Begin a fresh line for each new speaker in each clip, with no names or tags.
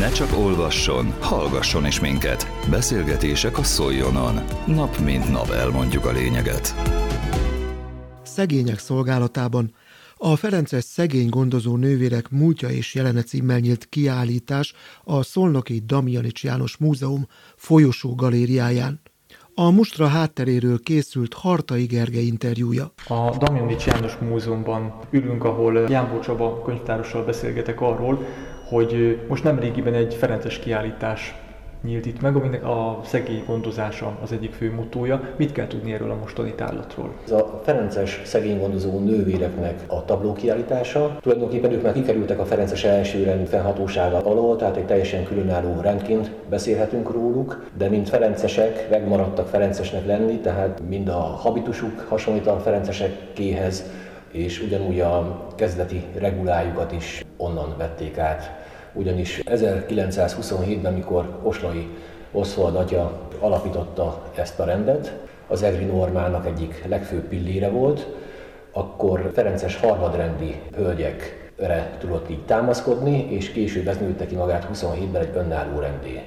Ne csak olvasson, hallgasson is minket. Beszélgetések a Szoljonon. Nap mint nap elmondjuk a lényeget.
Szegények szolgálatában a Ferences szegény gondozó nővérek múltja és jelene címmel nyílt kiállítás a Szolnoki Damjanics János Múzeum folyosó galériáján. A mustra hátteréről készült Hartai Gergely interjúja.
A Damjanics János Múzeumban ülünk, ahol Jánbó Csaba könyvtárossal beszélgetek arról, hogy most nem régiben egy Ferences kiállítás nyílt itt meg, aminek a szegény gondozása az egyik fő motója. Mit kell tudni erről a mostani tárlatról?
Ez a Ferences szegénygondozó nővéreknek a tabló kiállítása. Tulajdonképpen ők már kikerültek a Ferences elsőrend fennhatósága alól, tehát egy teljesen különálló rendként beszélhetünk róluk, de mint ferencesek megmaradtak ferencesnek lenni, tehát mind a habitusuk hasonlít a ferencesekéhez, és ugyanúgy a kezdeti regulájukat is onnan vették át ugyanis 1927-ben, mikor Oslai Oswald atya alapította ezt a rendet, az EGRI normának egyik legfőbb pillére volt, akkor Ferences harmadrendi hölgyekre tudott így támaszkodni, és később ez nőtte ki magát 27-ben egy önálló rendé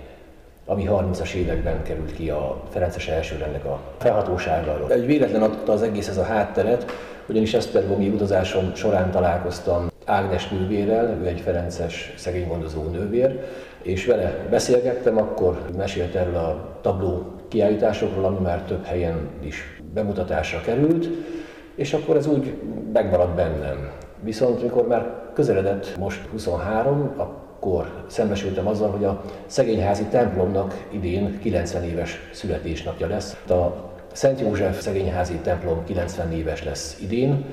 ami 30-as években került ki a Ferences elsőrendnek a felhatóságáról. Egy véletlen adta az egész ez a hátteret, ugyanis Esztergomi utazásom során találkoztam Ágnes nővérrel, ő egy Ferences szegénygondozó nővér, és vele beszélgettem, akkor mesélt erről a tabló kiállításokról, ami már több helyen is bemutatásra került, és akkor ez úgy megmaradt bennem. Viszont mikor már közeledett most 23, akkor szembesültem azzal, hogy a szegényházi templomnak idén 90 éves születésnapja lesz. A Szent József szegényházi templom 90 éves lesz idén,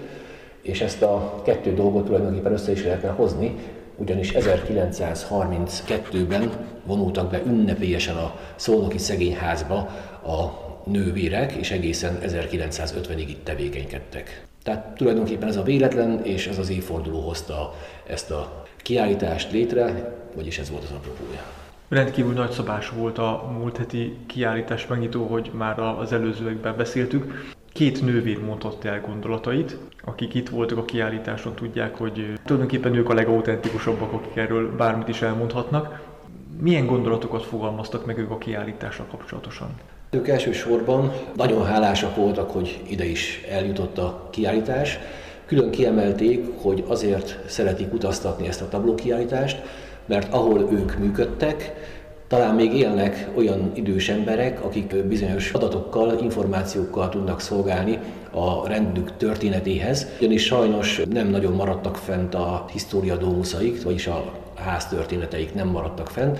és ezt a kettő dolgot tulajdonképpen össze is lehetne hozni, ugyanis 1932-ben vonultak be ünnepélyesen a Szolnoki Szegényházba a nővérek, és egészen 1950-ig itt tevékenykedtek. Tehát tulajdonképpen ez a véletlen és ez az évforduló hozta ezt a kiállítást létre, vagyis ez volt az apropója.
Rendkívül nagyszabású volt a múlt heti kiállítás megnyitó, hogy már az előzőekben beszéltük. Két nővér mondhatta el gondolatait, akik itt voltak a kiállításon, tudják, hogy tulajdonképpen ők a legautentikusabbak, akik erről bármit is elmondhatnak. Milyen gondolatokat fogalmaztak meg ők a kiállítással kapcsolatosan?
Ők elsősorban nagyon hálásak voltak, hogy ide is eljutott a kiállítás. Külön kiemelték, hogy azért szeretik utaztatni ezt a tablókiállítást, mert ahol ők működtek, talán még élnek olyan idős emberek, akik bizonyos adatokkal, információkkal tudnak szolgálni a rendük történetéhez, ugyanis sajnos nem nagyon maradtak fent a história domuszaik, vagyis a háztörténeteik nem maradtak fent.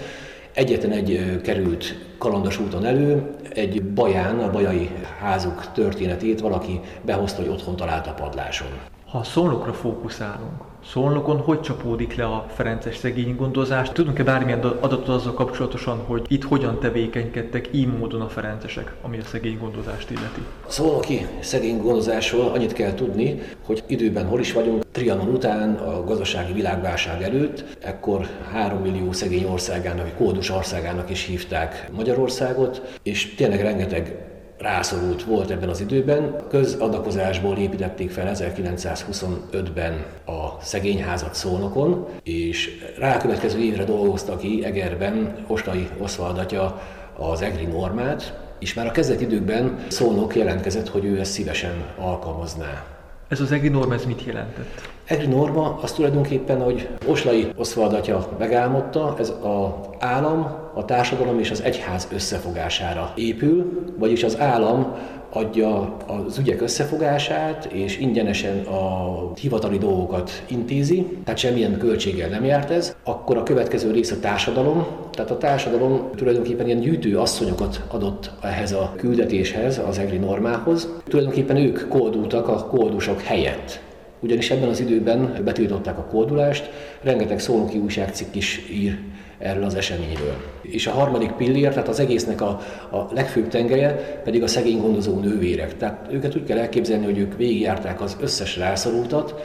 Egyetlen egy került kalandos úton elő, egy baján, a bajai házuk történetét valaki behozta, hogy otthon talált a padláson.
Ha szolnokra fókuszálunk, Szolnokon hogy csapódik le a Ferences szegény gondozás? Tudunk-e bármilyen adatot azzal kapcsolatosan, hogy itt hogyan tevékenykedtek így módon a Ferencesek, ami a szegény gondozást illeti?
A szolnoki szegény gondozásról annyit kell tudni, hogy időben hol is vagyunk. Trianon után, a gazdasági világválság előtt, ekkor 3 millió szegény országának, kódus országának is hívták Magyarországot, és tényleg rengeteg rászorult volt ebben az időben. Közadakozásból építették fel 1925-ben a szegényházat Szolnokon, és rákövetkező évre dolgozta ki Egerben Ostai Oszvald atya az EGRI normát, és már a kezdeti időkben Szolnok jelentkezett, hogy ő ezt szívesen alkalmazná.
Ez az EGRI norma, ez mit jelentett?
EGRI norma az tulajdonképpen, hogy Oslai Oszvald atya megálmodta, ez az állam, a társadalom és az egyház összefogására épül, vagyis az állam adja az ügyek összefogását, és ingyenesen a hivatali dolgokat intézi, tehát semmilyen költséggel nem járt ez, akkor a következő rész a társadalom, tehát a társadalom tulajdonképpen ilyen gyűjtő asszonyokat adott ehhez a küldetéshez, az EGRI normához. Tulajdonképpen ők koldultak a koldusok helyett ugyanis ebben az időben betiltották a kódulást, rengeteg szónoki újságcikk is ír erről az eseményről. És a harmadik pillér, tehát az egésznek a, a legfőbb tengelye pedig a szegény gondozó nővérek. Tehát őket úgy kell elképzelni, hogy ők végigjárták az összes rászorultat,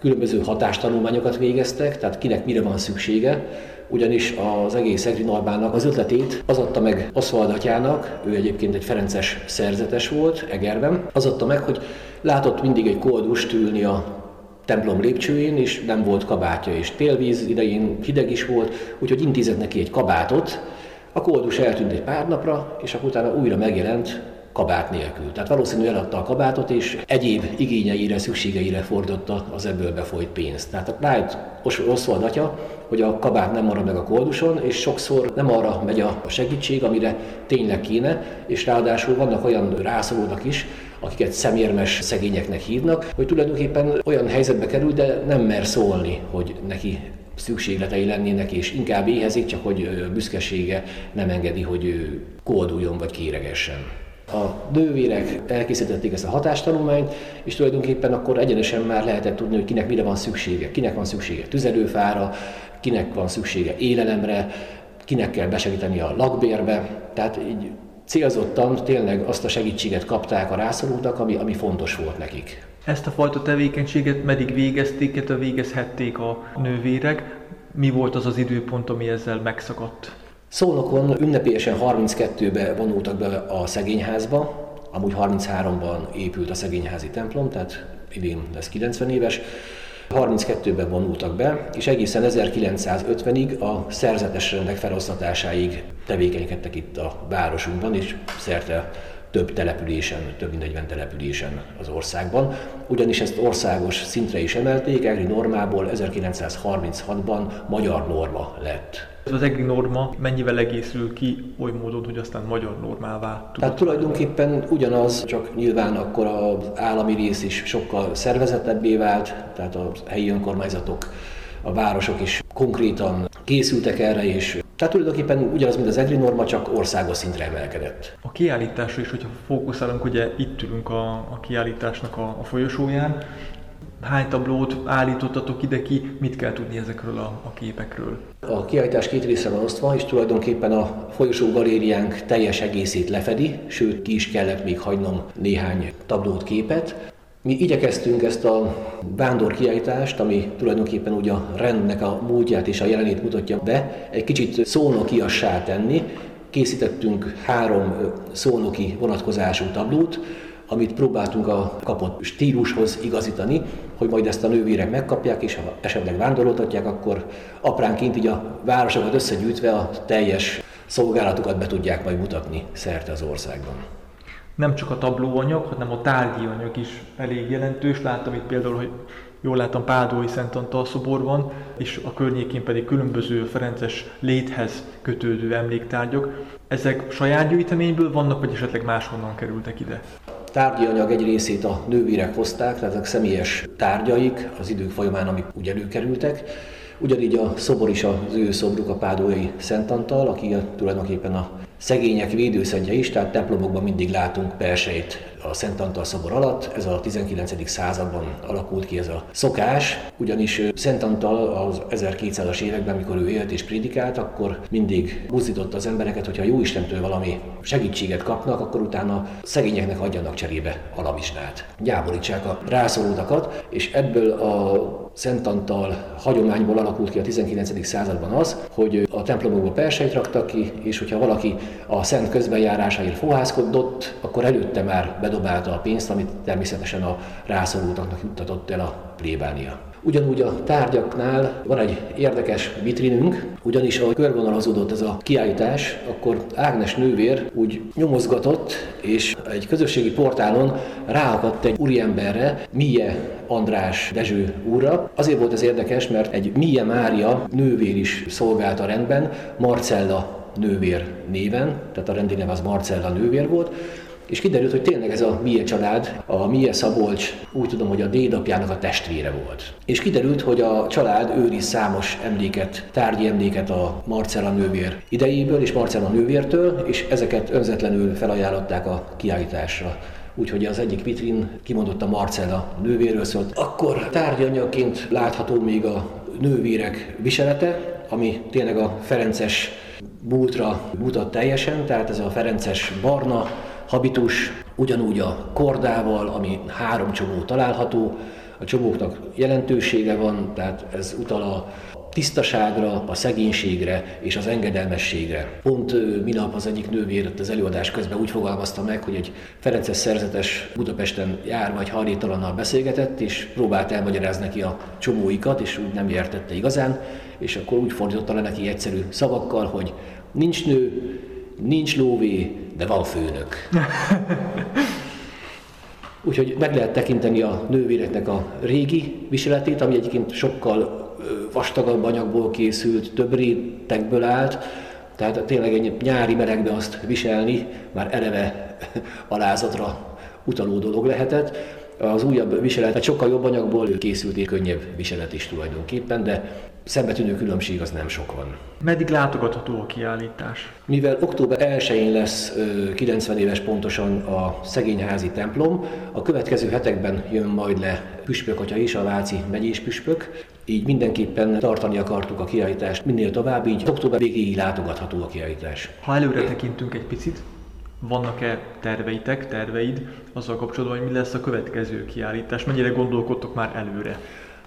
különböző hatástanulmányokat végeztek, tehát kinek mire van szüksége, ugyanis az egész Egri Norbának az ötletét az adta meg Aszvald atyának, ő egyébként egy ferences szerzetes volt Egerben, az adta meg, hogy látott mindig egy koldust ülni a templom lépcsőjén, és nem volt kabátja, és télvíz idején hideg is volt, úgyhogy intézett neki egy kabátot, a koldus eltűnt egy pár napra, és akkor utána újra megjelent kabát nélkül. Tehát valószínűleg eladta a kabátot, és egyéb igényeire, szükségeire fordotta az ebből befolyt pénzt. Tehát rájött Oswald atya, hogy a kabát nem marad meg a kolduson, és sokszor nem arra megy a segítség, amire tényleg kéne, és ráadásul vannak olyan rászorulnak is, akiket szemérmes szegényeknek hívnak, hogy tulajdonképpen olyan helyzetbe kerül, de nem mer szólni, hogy neki szükségletei lennének, és inkább éhezik, csak hogy büszkesége nem engedi, hogy kolduljon vagy kéregessen. A nővérek elkészítették ezt a hatástanulmányt, és tulajdonképpen akkor egyenesen már lehetett tudni, hogy kinek mire van szüksége. Kinek van szüksége tüzelőfára, kinek van szüksége élelemre, kinek kell besegíteni a lakbérbe. Tehát így célzottan tényleg azt a segítséget kapták a rászorultak, ami, ami fontos volt nekik.
Ezt a fajta tevékenységet meddig végezték, illetve végezhették a nővérek? Mi volt az az időpont, ami ezzel megszakadt?
Szolnokon ünnepélyesen 32-be vonultak be a szegényházba, amúgy 33-ban épült a szegényházi templom, tehát idén lesz 90 éves. 32-ben vonultak be, és egészen 1950-ig a szerzetes rendek feloszlatásáig tevékenykedtek itt a városunkban, és szerte több településen, több mint 40 településen az országban. Ugyanis ezt országos szintre is emelték, EGRI normából 1936-ban magyar norma lett.
Az EGRI norma mennyivel egészül ki oly módon, hogy aztán magyar normává
Tehát tulajdonképpen ugyanaz, csak nyilván akkor az állami rész is sokkal szervezettebbé vált, tehát a helyi önkormányzatok a városok is konkrétan készültek erre, és tehát tulajdonképpen ugyanaz, mint az EGRI norma, csak országos szintre emelkedett.
A kiállításra is, hogyha fókuszálunk, ugye itt ülünk a, a kiállításnak a, a folyosóján, hány tablót állítottatok ide ki, mit kell tudni ezekről a, a képekről?
A kiállítás két részre van osztva, és tulajdonképpen a folyosó galériánk teljes egészét lefedi, sőt ki is kellett még hagynom néhány tablót, képet. Mi igyekeztünk ezt a vándor kiállítást, ami tulajdonképpen ugye a rendnek a múltját és a jelenét mutatja be, egy kicsit szónokiassá tenni. Készítettünk három szónoki vonatkozású tablót, amit próbáltunk a kapott stílushoz igazítani, hogy majd ezt a nővérek megkapják, és ha esetleg vándoroltatják, akkor apránként így a városokat összegyűjtve a teljes szolgálatukat be tudják majd mutatni szerte az országban
nem csak a tablóanyag, hanem a tárgyi anyag is elég jelentős. Láttam itt például, hogy jól láttam Pádói Szent Antal szobor van, és a környékén pedig különböző Ferences léthez kötődő emléktárgyak. Ezek saját gyűjteményből vannak, vagy esetleg máshonnan kerültek ide?
tárgyi anyag egy részét a nővérek hozták, tehát ezek személyes tárgyaik az idők folyamán, amik úgy előkerültek. Ugyanígy a szobor is az ő szobruk, a Pádói Szent Antal, aki tulajdonképpen a szegények védőszentje is, tehát templomokban mindig látunk perseit a Szent Antal szobor alatt. Ez a 19. században alakult ki ez a szokás, ugyanis Szent Antal az 1200-as években, amikor ő élt és prédikált, akkor mindig buzdította az embereket, hogyha jó Istentől valami segítséget kapnak, akkor utána szegényeknek adjanak cserébe alamisnát. Gyávolítsák a rászorultakat, és ebből a Szent Antal hagyományból alakult ki a 19. században az, hogy a templomokba perseit raktak ki, és hogyha valaki a szent közbenjárásáért fohászkodott, akkor előtte már bedobálta a pénzt, amit természetesen a rászorultaknak juttatott el a plébánia. Ugyanúgy a tárgyaknál van egy érdekes vitrinünk, ugyanis ahogy körvonalazódott ez a kiállítás, akkor Ágnes nővér úgy nyomozgatott, és egy közösségi portálon ráakadt egy úriemberre, Mie András Dezső úrra. Azért volt ez érdekes, mert egy Mie Mária nővér is szolgált a rendben, Marcella nővér néven, tehát a rendi neve az Marcella nővér volt, és kiderült, hogy tényleg ez a Mie család, a Mie Szabolcs, úgy tudom, hogy a dédapjának a testvére volt. És kiderült, hogy a család őriz számos emléket, tárgyi emléket a Marcella nővér idejéből és Marcella nővértől, és ezeket önzetlenül felajánlották a kiállításra úgyhogy az egyik vitrin kimondott a Marcella nővéről szólt. Akkor tárgyanyagként látható még a nővérek viselete, ami tényleg a Ferences múltra mutat teljesen, tehát ez a Ferences barna, habitus, ugyanúgy a kordával, ami három csomó található, a csomóknak jelentősége van, tehát ez utal a tisztaságra, a szegénységre és az engedelmességre. Pont minap az egyik nővér az előadás közben úgy fogalmazta meg, hogy egy Ferences szerzetes Budapesten jár vagy hajléktalannal beszélgetett, és próbált elmagyarázni neki a csomóikat, és úgy nem értette igazán, és akkor úgy fordította le neki egyszerű szavakkal, hogy nincs nő, nincs lóvé, de van főnök. Úgyhogy meg lehet tekinteni a nővéreknek a régi viseletét, ami egyébként sokkal vastagabb anyagból készült, több rétegből állt, tehát tényleg egy nyári melegbe azt viselni már eleve alázatra utaló dolog lehetett. Az újabb viselet hát sokkal jobb anyagból készült és könnyebb viselet is tulajdonképpen, de szembetűnő különbség az nem sok van.
Meddig látogatható a kiállítás?
Mivel október 1-én lesz 90 éves pontosan a szegényházi templom, a következő hetekben jön majd le püspök atya is, a Váci megyés püspök, így mindenképpen tartani akartuk a kiállítást minél tovább, így október végéig látogatható a kiállítás.
Ha előre tekintünk egy picit, vannak-e terveitek, terveid azzal kapcsolatban, hogy mi lesz a következő kiállítás? Mennyire gondolkodtok már előre?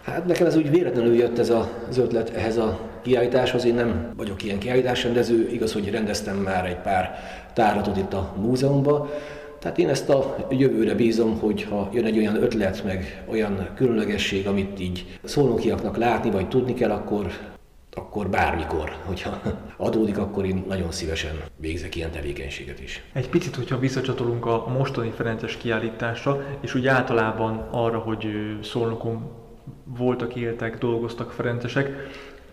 Hát nekem ez úgy véletlenül jött ez a, az ötlet ehhez a kiállításhoz. Én nem vagyok ilyen kiállításrendező, igaz, hogy rendeztem már egy pár tárlatot itt a múzeumban. Tehát én ezt a jövőre bízom, hogy ha jön egy olyan ötlet, meg olyan különlegesség, amit így szólókiaknak látni, vagy tudni kell, akkor, akkor bármikor, hogyha adódik, akkor én nagyon szívesen végzek ilyen tevékenységet is.
Egy picit, hogyha visszacsatolunk a mostani Ferences kiállításra, és úgy általában arra, hogy szólnokon voltak, éltek, dolgoztak ferencesek.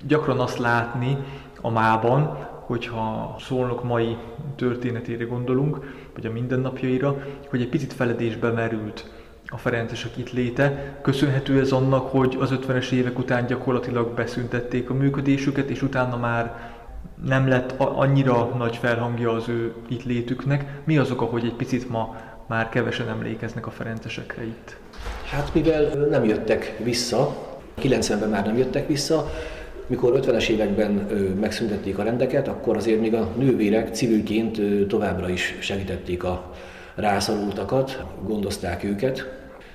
Gyakran azt látni a mában, hogyha szólnok mai történetére gondolunk, vagy a mindennapjaira, hogy egy picit feledésbe merült a Ferencesek itt léte. Köszönhető ez annak, hogy az 50-es évek után gyakorlatilag beszüntették a működésüket, és utána már nem lett annyira nagy felhangja az ő itt létüknek. Mi az oka, hogy egy picit ma már kevesen emlékeznek a Ferencesekre itt?
Hát mivel nem jöttek vissza, 90-ben már nem jöttek vissza, mikor 50-es években megszüntették a rendeket, akkor azért még a nővérek civilként továbbra is segítették a rászorultakat, gondozták őket,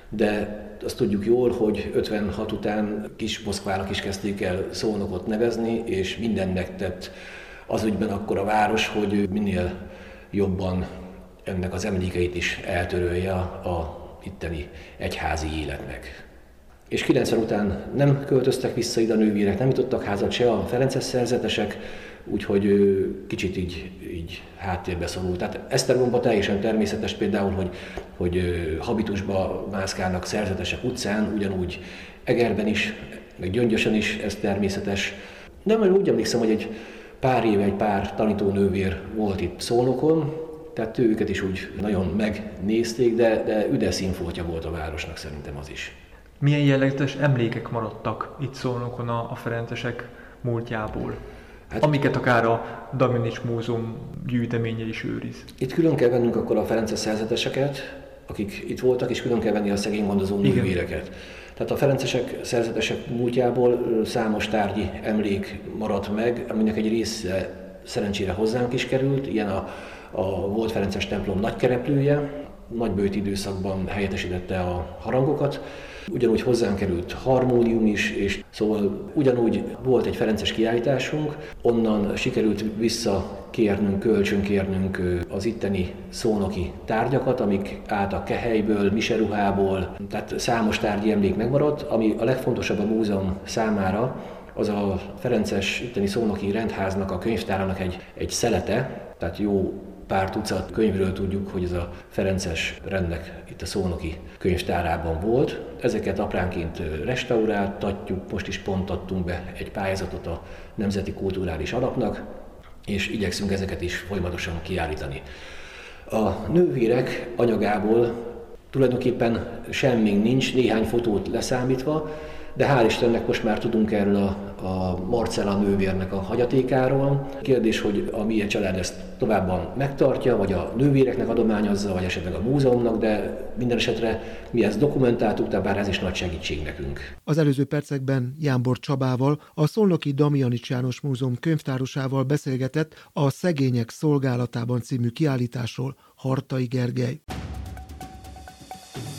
de azt tudjuk jól, hogy 56 után kis Moszkvának is kezdték el szónokot nevezni, és mindennek tett az ügyben akkor a város, hogy minél jobban ennek az emlékeit is eltörölje a itteni egyházi életnek. És 90 után nem költöztek vissza ide a nővérek, nem jutottak házat se a Ferences szerzetesek, úgyhogy kicsit így, így háttérbe szorult. Tehát Esztergomba teljesen természetes például, hogy, hogy habitusba mászkálnak szerzetesek utcán, ugyanúgy Egerben is, meg Gyöngyösen is ez természetes. Nem, úgy emlékszem, hogy egy pár éve egy pár tanítónővér volt itt Szolnokon, tehát őket is úgy nagyon megnézték, de, de üdes színfoltja volt a városnak szerintem az is.
Milyen jellegzetes emlékek maradtak itt Szolnokon a, a Ferencesek múltjából? Hát, amiket akár a Daminics Múzeum gyűjteménye is őriz.
Itt külön kell vennünk akkor a Ferences szerzeteseket, akik itt voltak, és külön kell venni a szegény gondozó nővéreket. Tehát a ferencesek szerzetesek múltjából számos tárgyi emlék maradt meg, aminek egy része szerencsére hozzánk is került, ilyen a a volt Ferences templom nagykereplője, nagybőti időszakban helyettesítette a harangokat, ugyanúgy hozzánk került harmónium is, és szóval ugyanúgy volt egy Ferences kiállításunk, onnan sikerült visszakérnünk, kölcsönkérnünk az itteni szónoki tárgyakat, amik álltak kehelyből, miseruhából, tehát számos tárgyi emlék megmaradt, ami a legfontosabb a múzeum számára, az a Ferences itteni szónoki rendháznak, a könyvtárának egy, egy szelete, tehát jó pár tucat könyvről tudjuk, hogy ez a Ferences rendnek itt a szónoki könyvtárában volt. Ezeket apránként restauráltatjuk, most is pont adtunk be egy pályázatot a Nemzeti Kulturális Alapnak, és igyekszünk ezeket is folyamatosan kiállítani. A nővérek anyagából tulajdonképpen semmi nincs, néhány fotót leszámítva, de hál' Istennek most már tudunk erről a, a Marcella nővérnek a hagyatékáról. Kérdés, hogy a milyen család ezt továbban megtartja, vagy a nővéreknek adományozza, vagy esetleg a múzeumnak, de minden esetre mi ezt dokumentáltuk, tehát bár ez is nagy segítség nekünk.
Az előző percekben Jánbor Csabával, a Szolnoki Damianics János Múzeum könyvtárosával beszélgetett a Szegények Szolgálatában című kiállításról Hartai Gergely.